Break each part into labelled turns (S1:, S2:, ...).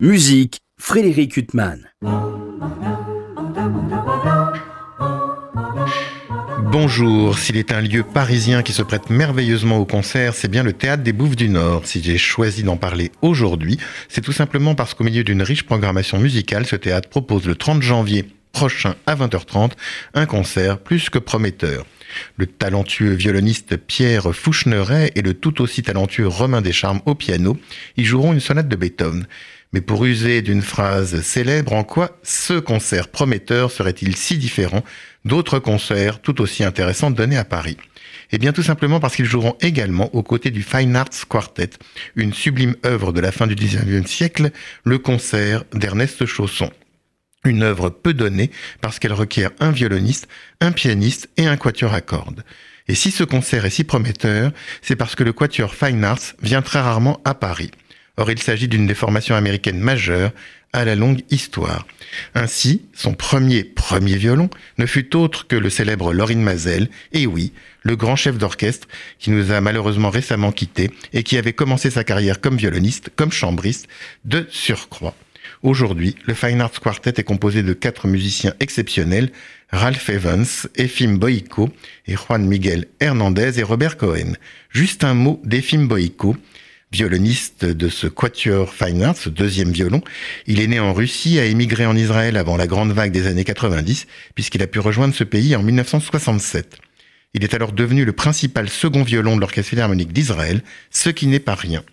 S1: Musique, Frédéric Huttman.
S2: Bonjour, s'il est un lieu parisien qui se prête merveilleusement au concert, c'est bien le Théâtre des Bouffes du Nord. Si j'ai choisi d'en parler aujourd'hui, c'est tout simplement parce qu'au milieu d'une riche programmation musicale, ce théâtre propose le 30 janvier prochain à 20h30 un concert plus que prometteur. Le talentueux violoniste Pierre Fouchneret et le tout aussi talentueux Romain Descharmes au piano y joueront une sonate de Beethoven. Mais pour user d'une phrase célèbre, en quoi ce concert prometteur serait-il si différent d'autres concerts tout aussi intéressants donnés à Paris? Eh bien tout simplement parce qu'ils joueront également aux côtés du Fine Arts Quartet, une sublime œuvre de la fin du XIXe siècle, le concert d'Ernest Chausson. Une œuvre peu donnée parce qu'elle requiert un violoniste, un pianiste et un quatuor à cordes. Et si ce concert est si prometteur, c'est parce que le quatuor Fine Arts vient très rarement à Paris. Or, il s'agit d'une des formations américaines majeures à la longue histoire. Ainsi, son premier premier violon ne fut autre que le célèbre Lorin Mazel, et oui, le grand chef d'orchestre qui nous a malheureusement récemment quittés et qui avait commencé sa carrière comme violoniste, comme chambriste, de surcroît. Aujourd'hui, le Fine Arts Quartet est composé de quatre musiciens exceptionnels, Ralph Evans, Efim Boico et Juan Miguel Hernandez et Robert Cohen. Juste un mot d'Efim Boico, violoniste de ce quatuor Fine Arts, ce deuxième violon. Il est né en Russie, a émigré en Israël avant la grande vague des années 90, puisqu'il a pu rejoindre ce pays en 1967. Il est alors devenu le principal second violon de l'Orchestre Philharmonique d'Israël, ce qui n'est pas rien.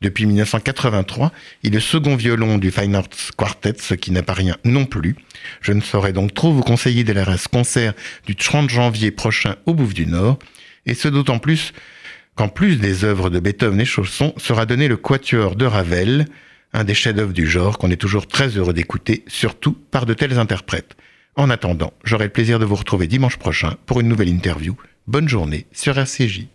S2: Depuis 1983, il est le second violon du Fine Arts Quartet, ce qui n'a pas rien non plus. Je ne saurais donc trop vous conseiller d'aller à ce concert du 30 janvier prochain au Bouffe du Nord, et ce d'autant plus qu'en plus des œuvres de Beethoven et Chausson, sera donné le Quatuor de Ravel, un des chefs-d'œuvre du genre qu'on est toujours très heureux d'écouter, surtout par de tels interprètes. En attendant, j'aurai le plaisir de vous retrouver dimanche prochain pour une nouvelle interview. Bonne journée sur RCJ.